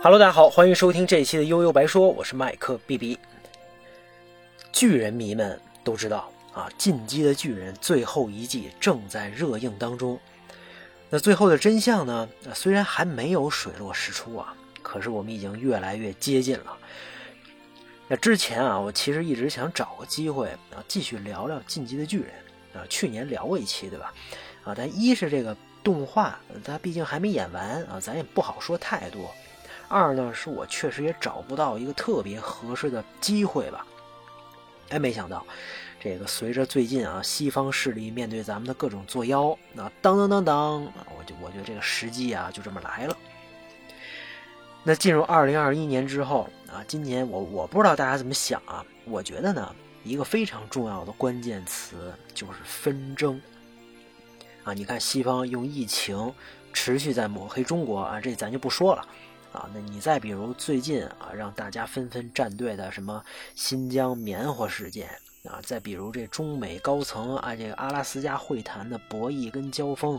Hello，大家好，欢迎收听这一期的悠悠白说，我是麦克 B B。巨人迷们都知道啊，《进击的巨人》最后一季正在热映当中。那最后的真相呢？虽然还没有水落石出啊，可是我们已经越来越接近了。那之前啊，我其实一直想找个机会啊，继续聊聊《进击的巨人》啊。去年聊过一期，对吧？啊，但一是这个动画它毕竟还没演完啊，咱也不好说太多。二呢，是我确实也找不到一个特别合适的机会吧。哎，没想到，这个随着最近啊，西方势力面对咱们的各种作妖，那当当当当，我就我觉得这个时机啊，就这么来了。那进入二零二一年之后啊，今年我我不知道大家怎么想啊，我觉得呢，一个非常重要的关键词就是纷争。啊，你看西方用疫情持续在抹黑中国啊，这咱就不说了。啊，那你再比如最近啊，让大家纷纷站队的什么新疆棉花事件啊，再比如这中美高层啊这个阿拉斯加会谈的博弈跟交锋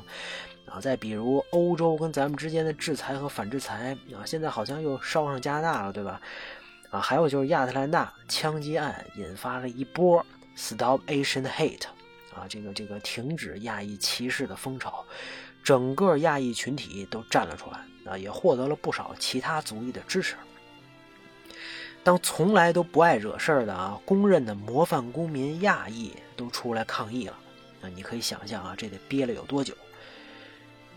啊，再比如欧洲跟咱们之间的制裁和反制裁啊，现在好像又烧上加拿大了，对吧？啊，还有就是亚特兰大枪击案引发了一波 Stop Asian Hate 啊，这个这个停止亚裔歧视的风潮，整个亚裔群体都站了出来。啊，也获得了不少其他族裔的支持。当从来都不爱惹事儿的啊，公认的模范公民亚裔都出来抗议了，那你可以想象啊，这得憋了有多久？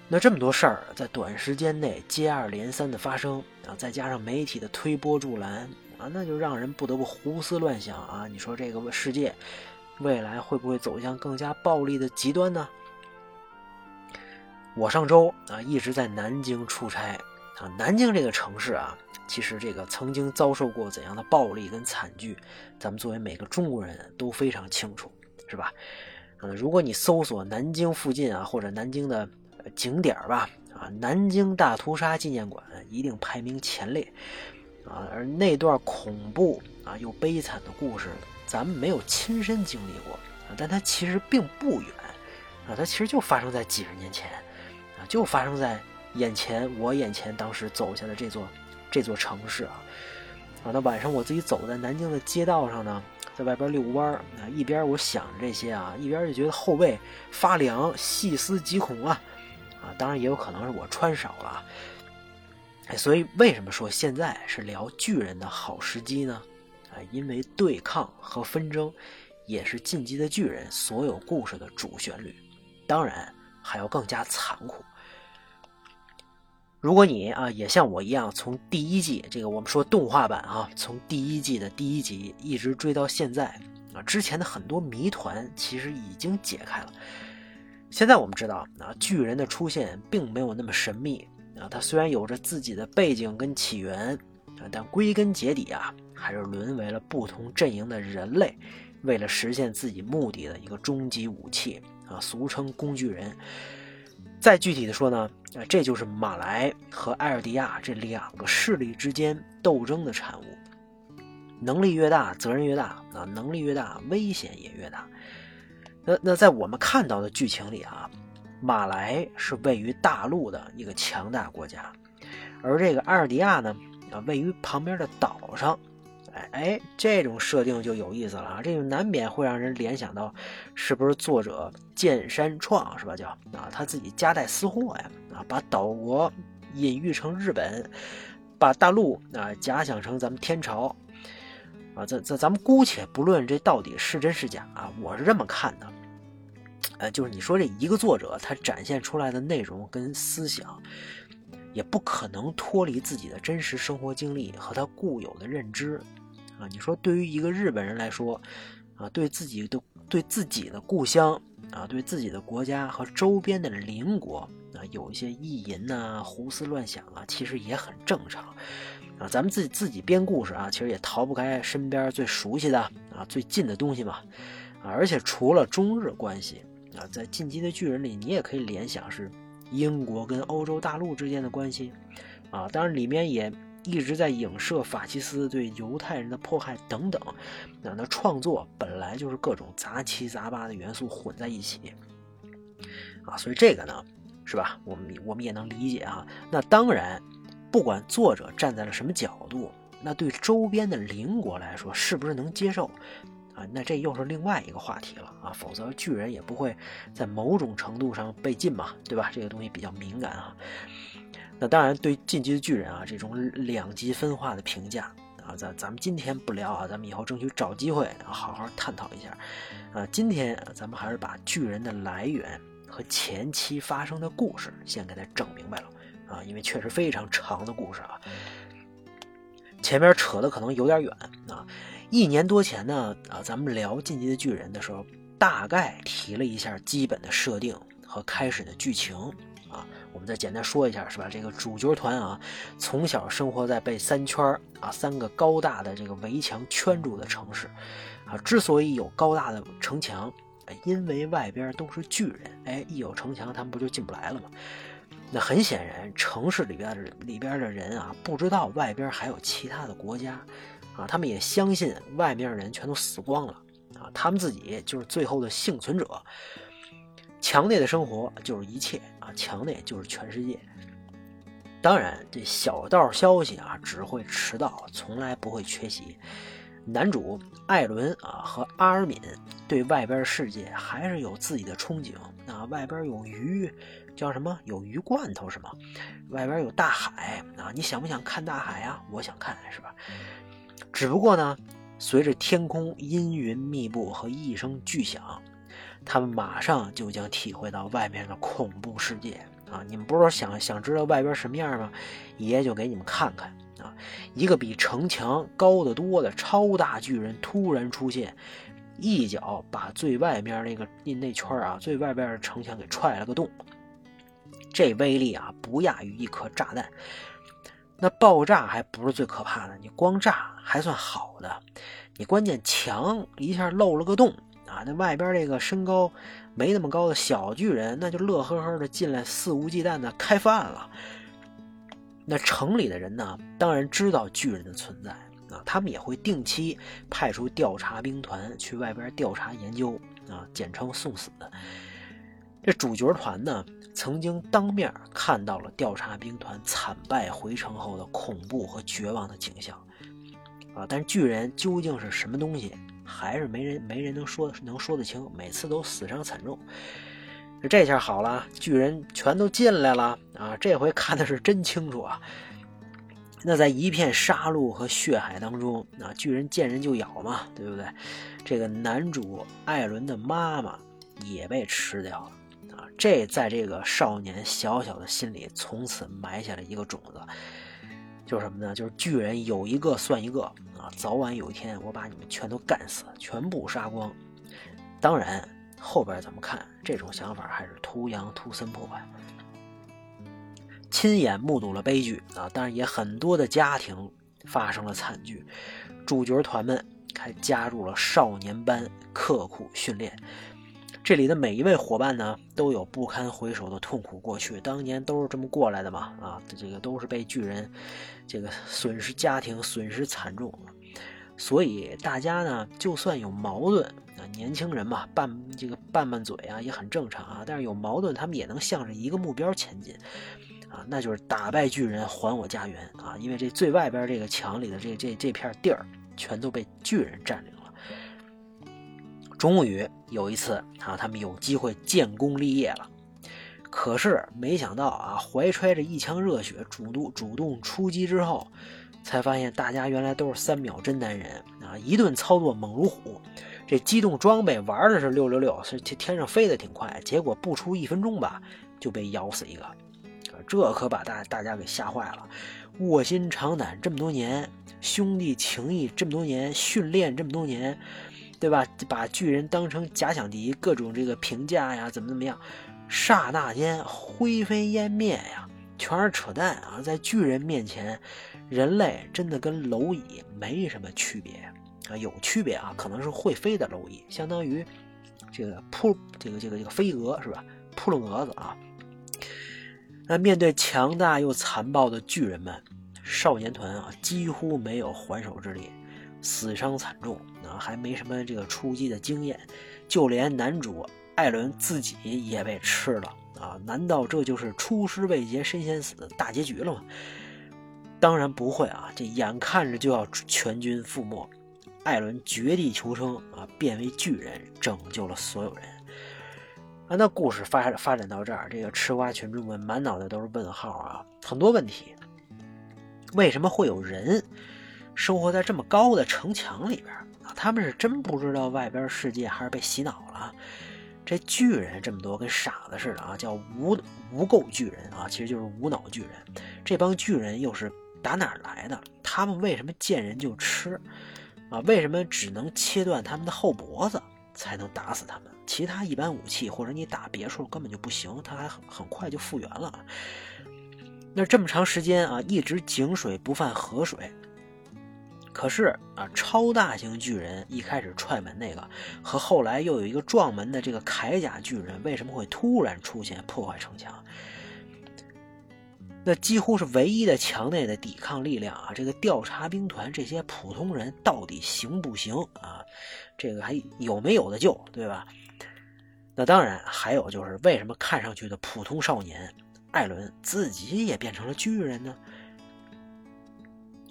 那这么多事儿在短时间内接二连三的发生啊，再加上媒体的推波助澜啊，那就让人不得不胡思乱想啊。你说这个世界未来会不会走向更加暴力的极端呢？我上周啊一直在南京出差啊，南京这个城市啊，其实这个曾经遭受过怎样的暴力跟惨剧，咱们作为每个中国人都非常清楚，是吧？嗯，如果你搜索南京附近啊，或者南京的景点吧，啊，南京大屠杀纪念馆一定排名前列啊。而那段恐怖啊又悲惨的故事，咱们没有亲身经历过啊，但它其实并不远啊，它其实就发生在几十年前。啊就发生在眼前，我眼前当时走下的这座这座城市啊，啊，那晚上我自己走在南京的街道上呢，在外边遛弯啊，一边我想着这些啊，一边就觉得后背发凉，细思极恐啊，啊，当然也有可能是我穿少了，哎，所以为什么说现在是聊巨人的好时机呢？啊，因为对抗和纷争也是进击的巨人所有故事的主旋律，当然还要更加残酷。如果你啊也像我一样，从第一季这个我们说动画版啊，从第一季的第一集一直追到现在啊，之前的很多谜团其实已经解开了。现在我们知道啊，巨人的出现并没有那么神秘啊，他虽然有着自己的背景跟起源，但归根结底啊，还是沦为了不同阵营的人类为了实现自己目的的一个终极武器啊，俗称工具人。再具体的说呢，啊，这就是马来和艾尔迪亚这两个势力之间斗争的产物。能力越大，责任越大啊！能力越大，危险也越大。那那在我们看到的剧情里啊，马来是位于大陆的一个强大国家，而这个艾尔迪亚呢，啊，位于旁边的岛上。哎哎，这种设定就有意思了啊！这就难免会让人联想到，是不是作者剑山创是吧？叫啊，他自己夹带私货呀啊，把岛国隐喻成日本，把大陆啊假想成咱们天朝啊。这这咱们姑且不论这到底是真是假啊，我是这么看的。呃，就是你说这一个作者他展现出来的内容跟思想，也不可能脱离自己的真实生活经历和他固有的认知。啊，你说对于一个日本人来说，啊，对自己的对自己的故乡啊，对自己的国家和周边的邻国啊，有一些意淫呐、胡思乱想啊，其实也很正常。啊，咱们自己自己编故事啊，其实也逃不开身边最熟悉的啊、最近的东西嘛。啊，而且除了中日关系啊，在《进击的巨人》里，你也可以联想是英国跟欧洲大陆之间的关系。啊，当然里面也。一直在影射法西斯对犹太人的迫害等等，那那创作本来就是各种杂七杂八的元素混在一起，啊，所以这个呢，是吧？我们我们也能理解啊。那当然，不管作者站在了什么角度，那对周边的邻国来说，是不是能接受啊？那这又是另外一个话题了啊。否则巨人也不会在某种程度上被禁嘛，对吧？这个东西比较敏感啊。那当然，对进击的巨人啊这种两极分化的评价。啊，咱咱们今天不聊啊，咱们以后争取找机会好好探讨一下。啊，今天咱们还是把巨人的来源和前期发生的故事先给它整明白了啊，因为确实非常长的故事啊。前面扯的可能有点远啊。一年多前呢，啊，咱们聊进击的巨人的时候，大概提了一下基本的设定和开始的剧情。啊我们再简单说一下，是吧？这个主角团啊，从小生活在被三圈啊三个高大的这个围墙圈住的城市，啊，之所以有高大的城墙，因为外边都是巨人，哎，一有城墙，他们不就进不来了吗？那很显然，城市里边的里边的人啊，不知道外边还有其他的国家，啊，他们也相信外面的人全都死光了，啊，他们自己就是最后的幸存者。墙内的生活就是一切啊，墙内就是全世界。当然，这小道消息啊，只会迟到，从来不会缺席。男主艾伦啊和阿尔敏对外边世界还是有自己的憧憬啊。外边有鱼，叫什么？有鱼罐头是吗？外边有大海啊，你想不想看大海啊？我想看，是吧？只不过呢，随着天空阴云密布和一声巨响。他们马上就将体会到外面的恐怖世界啊！你们不是想想知道外边什么样吗？爷就给你们看看啊！一个比城墙高得多的超大巨人突然出现，一脚把最外面那个那那圈啊，最外边的城墙给踹了个洞。这威力啊，不亚于一颗炸弹。那爆炸还不是最可怕的，你光炸还算好的，你关键墙一下漏了个洞。啊，那外边这个身高没那么高的小巨人，那就乐呵呵的进来，肆无忌惮的开饭了。那城里的人呢，当然知道巨人的存在啊，他们也会定期派出调查兵团去外边调查研究啊，简称送死。这主角团呢，曾经当面看到了调查兵团惨败回城后的恐怖和绝望的景象啊，但是巨人究竟是什么东西？还是没人没人能说能说得清，每次都死伤惨重。这下好了，巨人全都进来了啊！这回看的是真清楚啊。那在一片杀戮和血海当中，啊，巨人见人就咬嘛，对不对？这个男主艾伦的妈妈也被吃掉了！这在这个少年小小的心里，从此埋下了一个种子。就是什么呢？就是巨人有一个算一个啊！早晚有一天，我把你们全都干死，全部杀光。当然，后边怎么看？这种想法还是图羊图森破坏。亲眼目睹了悲剧啊！当然，也很多的家庭发生了惨剧。主角团们还加入了少年班，刻苦训练。这里的每一位伙伴呢，都有不堪回首的痛苦过去。当年都是这么过来的嘛？啊，这个都是被巨人，这个损失家庭，损失惨重。所以大家呢，就算有矛盾，啊，年轻人嘛，拌这个拌拌嘴啊，也很正常啊。但是有矛盾，他们也能向着一个目标前进，啊，那就是打败巨人，还我家园啊！因为这最外边这个墙里的这这这片地儿，全都被巨人占领。终于有一次啊，他们有机会建功立业了。可是没想到啊，怀揣着一腔热血，主动主动出击之后，才发现大家原来都是三秒真男人啊！一顿操作猛如虎，这机动装备玩的是六六六，是天上飞的挺快。结果不出一分钟吧，就被咬死一个，这可把大大家给吓坏了。卧薪尝胆这么多年，兄弟情谊这么多年，训练这么多年。对吧？把巨人当成假想敌，各种这个评价呀，怎么怎么样，刹那间灰飞烟灭呀，全是扯淡啊！在巨人面前，人类真的跟蝼蚁没什么区别啊，有区别啊，可能是会飞的蝼蚁，相当于这个扑这个这个这个飞蛾是吧？扑棱蛾子啊。那面对强大又残暴的巨人们，少年团啊几乎没有还手之力。死伤惨重啊，还没什么这个出击的经验，就连男主艾伦自己也被吃了啊！难道这就是出师未捷身先死的大结局了吗？当然不会啊！这眼看着就要全军覆没，艾伦绝地求生啊，变为巨人，拯救了所有人。啊，那故事发发展到这儿，这个吃瓜群众们满脑袋都是问号啊，很多问题。为什么会有人生活在这么高的城墙里边？他们是真不知道外边世界，还是被洗脑了？这巨人这么多，跟傻子似的啊！叫无无垢巨人啊，其实就是无脑巨人。这帮巨人又是打哪儿来的？他们为什么见人就吃啊？为什么只能切断他们的后脖子才能打死他们？其他一般武器或者你打别处根本就不行，他还很很快就复原了。那这么长时间啊，一直井水不犯河水。可是啊，超大型巨人一开始踹门那个，和后来又有一个撞门的这个铠甲巨人，为什么会突然出现破坏城墙？那几乎是唯一的墙内的抵抗力量啊！这个调查兵团这些普通人到底行不行啊？这个还有没有的救，对吧？那当然还有就是为什么看上去的普通少年？艾伦自己也变成了巨人呢。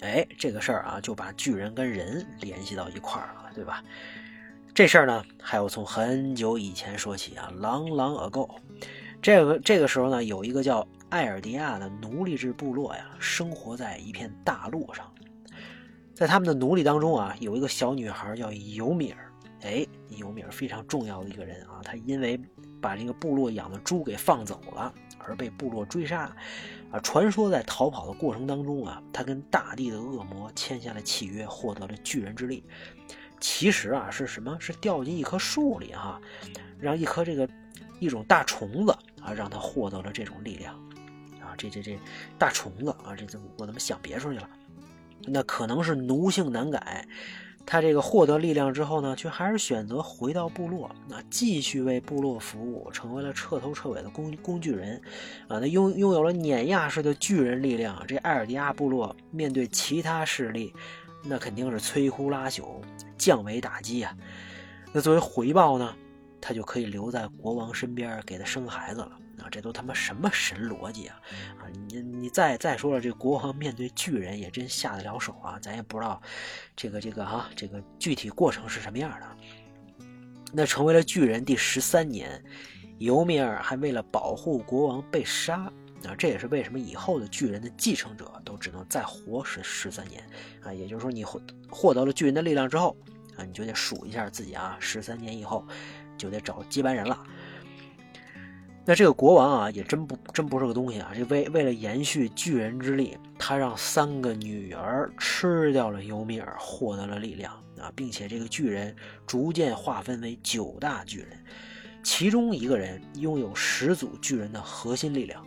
哎，这个事儿啊，就把巨人跟人联系到一块儿了，对吧？这事儿呢，还要从很久以前说起啊，long long ago。这个这个时候呢，有一个叫艾尔迪亚的奴隶制部落呀，生活在一片大陆上。在他们的奴隶当中啊，有一个小女孩叫尤米尔。哎，尤米尔非常重要的一个人啊，他因为把这个部落养的猪给放走了。而被部落追杀，啊，传说在逃跑的过程当中啊，他跟大地的恶魔签下了契约，获得了巨人之力。其实啊，是什么？是掉进一棵树里哈，让一颗这个一种大虫子啊，让他获得了这种力量。啊，这这这大虫子啊，这这我怎么想别处去了？那可能是奴性难改。他这个获得力量之后呢，却还是选择回到部落，那继续为部落服务，成为了彻头彻尾的工工具人，啊，那拥拥有了碾压式的巨人力量。这艾尔迪亚部落面对其他势力，那肯定是摧枯拉朽，降维打击啊。那作为回报呢，他就可以留在国王身边，给他生孩子了。啊，这都他妈什么神逻辑啊！啊，你你再再说了，这国王面对巨人也真下得了手啊！咱也不知道，这个这个哈，这个具体过程是什么样的。那成为了巨人第十三年，尤米尔还为了保护国王被杀啊！这也是为什么以后的巨人的继承者都只能再活十十三年啊！也就是说，你获获得了巨人的力量之后啊，你就得数一下自己啊，十三年以后就得找接班人了。那这个国王啊，也真不真不是个东西啊！这为为了延续巨人之力，他让三个女儿吃掉了尤米尔，获得了力量啊，并且这个巨人逐渐划分为九大巨人，其中一个人拥有始祖巨人的核心力量。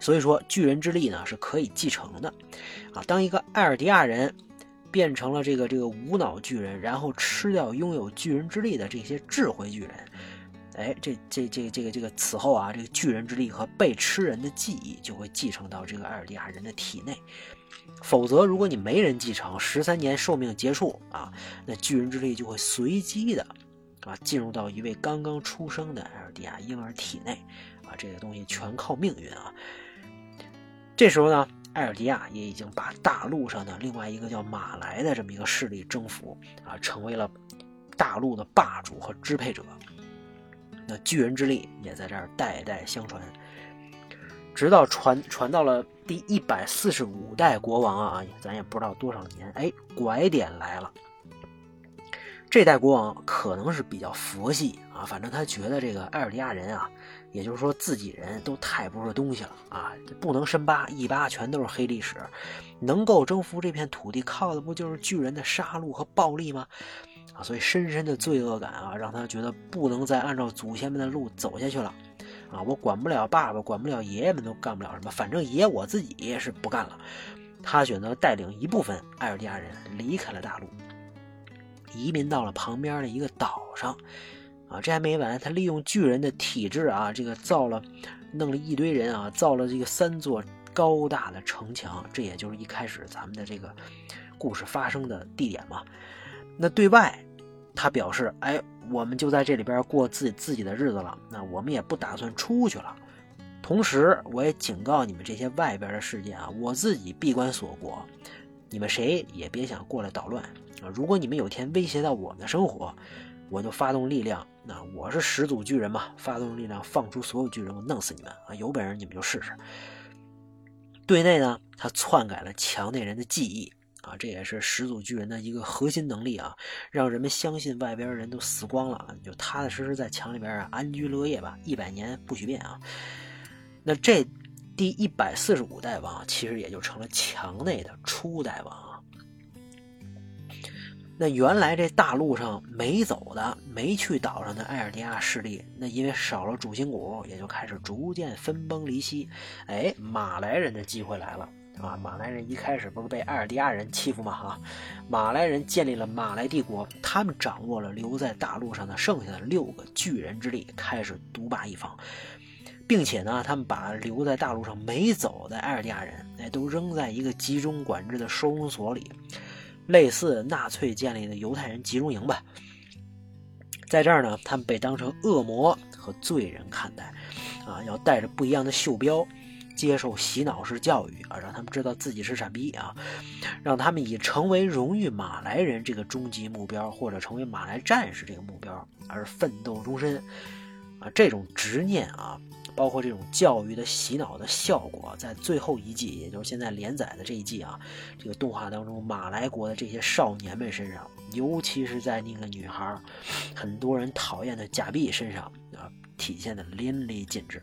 所以说，巨人之力呢是可以继承的啊。当一个艾尔迪亚人变成了这个这个无脑巨人，然后吃掉拥有巨人之力的这些智慧巨人。哎，这这这这个这个此后啊，这个巨人之力和被吃人的记忆就会继承到这个艾尔迪亚人的体内。否则，如果你没人继承，十三年寿命结束啊，那巨人之力就会随机的啊进入到一位刚刚出生的艾尔迪亚婴儿体内啊，这个东西全靠命运啊。这时候呢，艾尔迪亚也已经把大陆上的另外一个叫马来的这么一个势力征服啊，成为了大陆的霸主和支配者。那巨人之力也在这儿代代相传，直到传传到了第一百四十五代国王啊，咱也不知道多少年。哎，拐点来了，这代国王可能是比较佛系啊，反正他觉得这个艾尔迪亚人啊，也就是说自己人都太不是东西了啊，不能深扒一扒全都是黑历史，能够征服这片土地，靠的不就是巨人的杀戮和暴力吗？啊，所以深深的罪恶感啊，让他觉得不能再按照祖先们的路走下去了。啊，我管不了爸爸，管不了爷爷们，都干不了什么。反正爷我自己是不干了。他选择带领一部分艾尔迪亚人离开了大陆，移民到了旁边的一个岛上。啊，这还没完，他利用巨人的体质啊，这个造了，弄了一堆人啊，造了这个三座高大的城墙。这也就是一开始咱们的这个故事发生的地点嘛。那对外，他表示：“哎，我们就在这里边过自己自己的日子了，那我们也不打算出去了。同时，我也警告你们这些外边的世界啊，我自己闭关锁国，你们谁也别想过来捣乱啊！如果你们有天威胁到我们的生活，我就发动力量。那我是始祖巨人嘛，发动力量放出所有巨人，我弄死你们啊！有本事你们就试试。”对内呢，他篡改了墙内人的记忆。啊，这也是始祖巨人的一个核心能力啊，让人们相信外边人都死光了，就踏踏实实在墙里边啊安居乐业吧，一百年不许变啊。那这第一百四十五代王，其实也就成了墙内的初代王。那原来这大陆上没走的、没去岛上的艾尔迪亚势力，那因为少了主心骨，也就开始逐渐分崩离析。哎，马来人的机会来了。啊，马来人一开始不是被艾尔迪亚人欺负吗？哈，马来人建立了马来帝国，他们掌握了留在大陆上的剩下的六个巨人之力，开始独霸一方，并且呢，他们把留在大陆上没走的艾尔迪亚人，哎，都扔在一个集中管制的收容所里，类似纳粹建立的犹太人集中营吧。在这儿呢，他们被当成恶魔和罪人看待，啊，要带着不一样的袖标。接受洗脑式教育啊，让他们知道自己是傻逼啊，让他们以成为荣誉马来人这个终极目标，或者成为马来战士这个目标而奋斗终身啊。这种执念啊，包括这种教育的洗脑的效果，在最后一季，也就是现在连载的这一季啊，这个动画当中，马来国的这些少年们身上，尤其是在那个女孩很多人讨厌的假币身上啊，体现的淋漓尽致。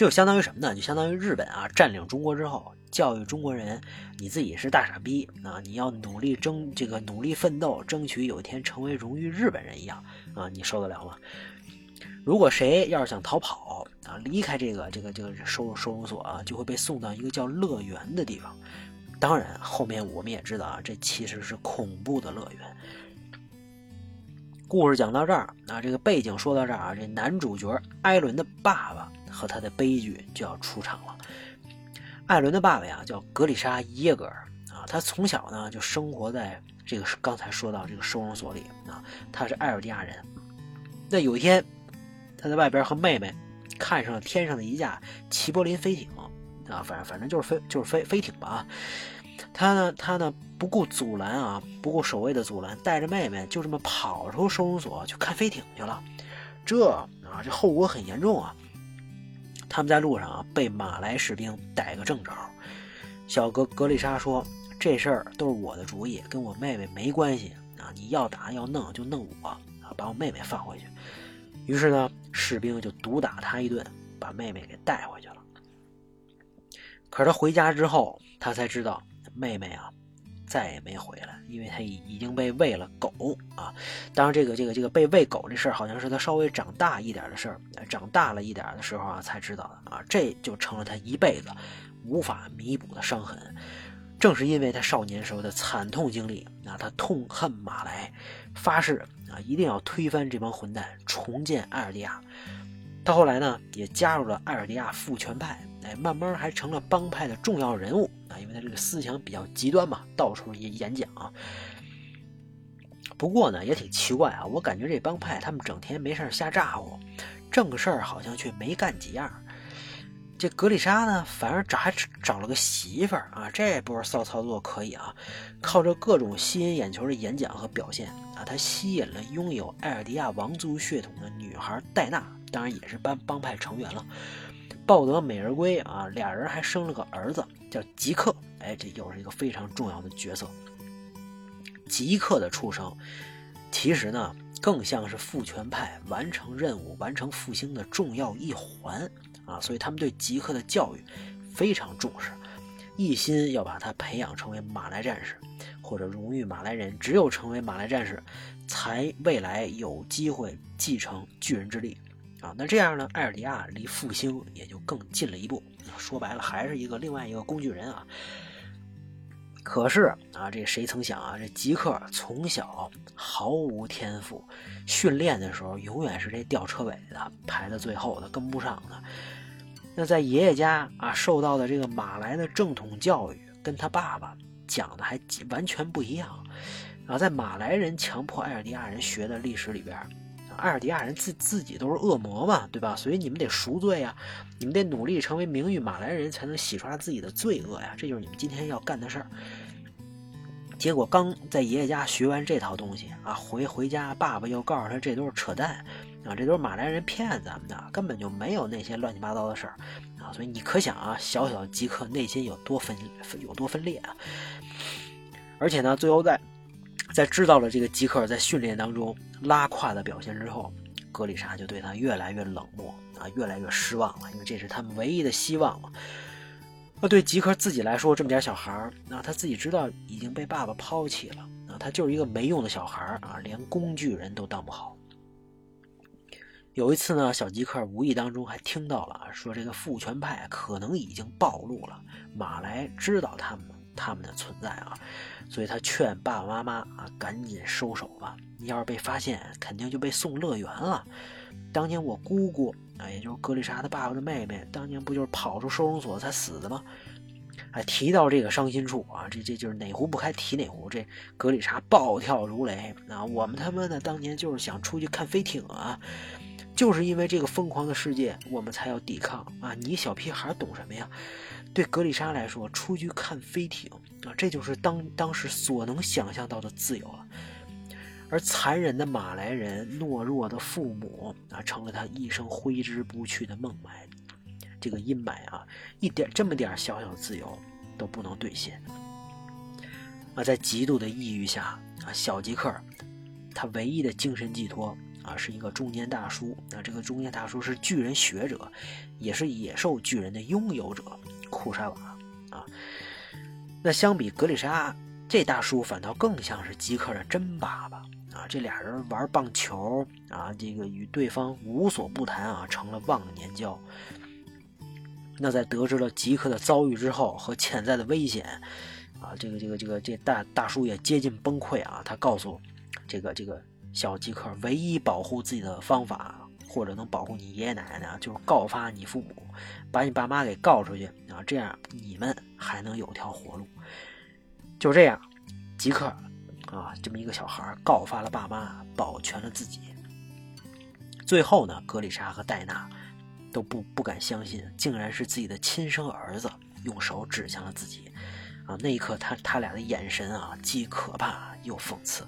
这就相当于什么呢？就相当于日本啊占领中国之后，教育中国人，你自己是大傻逼啊！你要努力争这个努力奋斗，争取有一天成为荣誉日本人一样啊！你受得了吗？如果谁要是想逃跑啊，离开这个这个这个收收容所啊，就会被送到一个叫乐园的地方。当然，后面我们也知道啊，这其实是恐怖的乐园。故事讲到这儿啊，这个背景说到这儿啊，这男主角艾伦的爸爸。和他的悲剧就要出场了。艾伦的爸爸呀叫格里莎耶格尔啊，他从小呢就生活在这个刚才说到这个收容所里啊，他是艾尔迪亚人。那有一天，他在外边和妹妹看上了天上的一架齐柏林飞艇啊，反正反正就是飞就是飞飞艇吧啊。他呢他呢不顾阻拦啊，不顾守卫的阻拦，带着妹妹就这么跑出收容所去看飞艇去了。这啊这后果很严重啊。他们在路上啊，被马来士兵逮个正着。小格格丽莎说：“这事儿都是我的主意，跟我妹妹没关系啊！你要打要弄就弄我啊，把我妹妹放回去。”于是呢，士兵就毒打他一顿，把妹妹给带回去了。可是他回家之后，他才知道妹妹啊。再也没回来，因为他已已经被喂了狗啊！当然，这个这个这个被喂狗这事儿，好像是他稍微长大一点的事儿，长大了一点的时候啊才知道的啊！这就成了他一辈子无法弥补的伤痕。正是因为他少年时候的惨痛经历啊，他痛恨马来，发誓啊一定要推翻这帮混蛋，重建艾尔迪亚。他后来呢，也加入了艾尔迪亚父权派。哎，慢慢还成了帮派的重要人物，因为他这个思想比较极端嘛，到处演演讲。不过呢，也挺奇怪啊，我感觉这帮派他们整天没事瞎咋呼，正事儿好像却没干几样。这格丽莎呢，反而找还找了个媳妇儿啊，这波骚操作可以啊，靠着各种吸引眼球的演讲和表现啊，他吸引了拥有艾尔迪亚王族血统的女孩戴娜，当然也是帮帮派成员了。抱得美人归啊，俩人还生了个儿子，叫吉克。哎，这又是一个非常重要的角色。吉克的出生，其实呢，更像是父权派完成任务、完成复兴的重要一环啊。所以他们对吉克的教育非常重视，一心要把他培养成为马来战士或者荣誉马来人。只有成为马来战士，才未来有机会继承巨人之力。啊，那这样呢？艾尔迪亚离复兴也就更近了一步。说白了，还是一个另外一个工具人啊。可是啊，这谁曾想啊，这吉克从小毫无天赋，训练的时候永远是这吊车尾的，排在最后的，跟不上的。那在爷爷家啊，受到的这个马来的正统教育，跟他爸爸讲的还完全不一样。啊，在马来人强迫艾尔迪亚人学的历史里边，艾尔迪亚人自自己都是恶魔嘛，对吧？所以你们得赎罪呀，你们得努力成为名誉马来人，才能洗刷自己的罪恶呀。这就是你们今天要干的事儿。结果刚在爷爷家学完这套东西啊，回回家，爸爸又告诉他这都是扯淡啊，这都是马来人骗咱们的，根本就没有那些乱七八糟的事儿啊。所以你可想啊，小小吉克内心有多分有多分裂啊！而且呢，最后在。在知道了这个吉克在训练当中拉胯的表现之后，格里莎就对他越来越冷漠啊，越来越失望了，因为这是他们唯一的希望了。那对吉克自己来说，这么点小孩儿，那他自己知道已经被爸爸抛弃了啊，他就是一个没用的小孩儿啊，连工具人都当不好。有一次呢，小吉克无意当中还听到了说这个父权派可能已经暴露了，马来知道他们他们的存在啊。所以他劝爸爸妈妈啊，赶紧收手吧！你要是被发现，肯定就被送乐园了。当年我姑姑啊，也就是格丽莎的爸爸的妹妹，当年不就是跑出收容所才死的吗？哎，提到这个伤心处啊，这这就是哪壶不开提哪壶。这格丽莎暴跳如雷啊！我们他妈的当年就是想出去看飞艇啊，就是因为这个疯狂的世界，我们才要抵抗啊！你小屁孩懂什么呀？对格丽莎来说，出去看飞艇啊，这就是当当时所能想象到的自由了。而残忍的马来人、懦弱的父母啊，成了他一生挥之不去的梦霾。这个阴霾啊，一点这么点小小的自由都不能兑现啊！在极度的抑郁下啊，小吉克他唯一的精神寄托啊，是一个中年大叔啊。这个中年大叔是巨人学者，也是野兽巨人的拥有者。库沙瓦啊，那相比格里莎，这大叔反倒更像是吉克的真爸爸啊！这俩人玩棒球啊，这个与对方无所不谈啊，成了忘年交。那在得知了吉克的遭遇之后和潜在的危险啊，这个这个这个这大大叔也接近崩溃啊！他告诉这个这个小吉克，唯一保护自己的方法。或者能保护你爷爷奶奶呢，就是告发你父母，把你爸妈给告出去这样你们还能有条活路。就这样，吉克啊，这么一个小孩告发了爸妈，保全了自己。最后呢，格里莎和戴娜都不不敢相信，竟然是自己的亲生儿子用手指向了自己啊！那一刻，他他俩的眼神啊，既可怕又讽刺。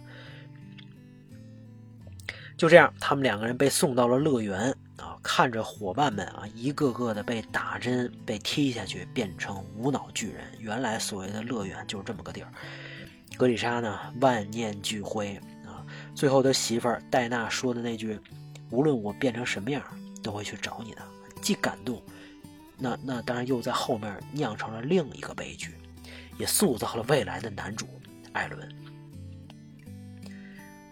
就这样，他们两个人被送到了乐园啊，看着伙伴们啊，一个个的被打针、被踢下去，变成无脑巨人。原来所谓的乐园就是这么个地儿。格里莎呢，万念俱灰啊。最后，他媳妇儿戴娜说的那句：“无论我变成什么样，都会去找你的。”既感动，那那当然又在后面酿成了另一个悲剧，也塑造了未来的男主艾伦。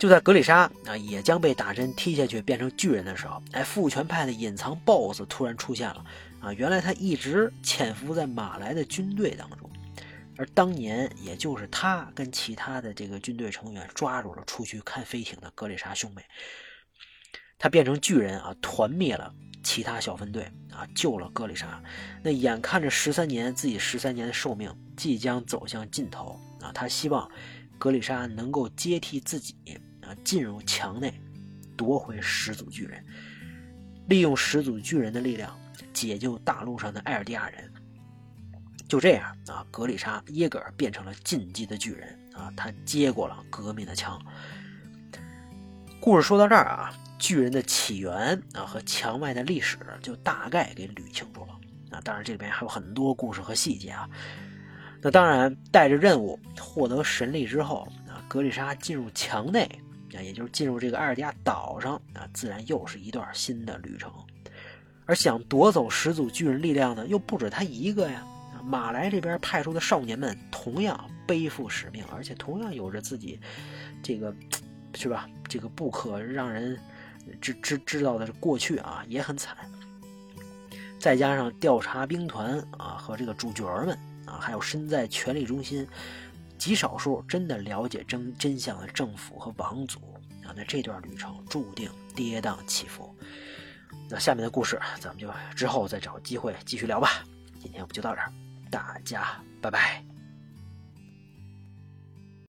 就在格里莎啊也将被打针踢下去变成巨人的时候，哎，父权派的隐藏 BOSS 突然出现了啊！原来他一直潜伏在马来的军队当中，而当年也就是他跟其他的这个军队成员抓住了出去看飞艇的格里莎兄妹，他变成巨人啊，团灭了其他小分队啊，救了格里莎。那眼看着十三年自己十三年的寿命即将走向尽头啊，他希望格里莎能够接替自己。进入墙内，夺回始祖巨人，利用始祖巨人的力量解救大陆上的艾尔迪亚人。就这样啊，格里莎耶格尔变成了进击的巨人啊，他接过了革命的枪。故事说到这儿啊，巨人的起源啊和墙外的历史就大概给捋清楚了啊。当然这里边还有很多故事和细节啊。那当然带着任务获得神力之后啊，格里莎进入墙内。啊，也就是进入这个艾尔迪亚岛上啊，自然又是一段新的旅程。而想夺走始祖巨人力量呢，又不止他一个呀。马来这边派出的少年们同样背负使命，而且同样有着自己这个是吧？这个不可让人知知知道的过去啊，也很惨。再加上调查兵团啊和这个主角们啊，还有身在权力中心。极少数真的了解真真相的政府和王族啊，那这段旅程注定跌宕起伏。那下面的故事，咱们就之后再找机会继续聊吧。今天我们就到这儿，大家拜拜。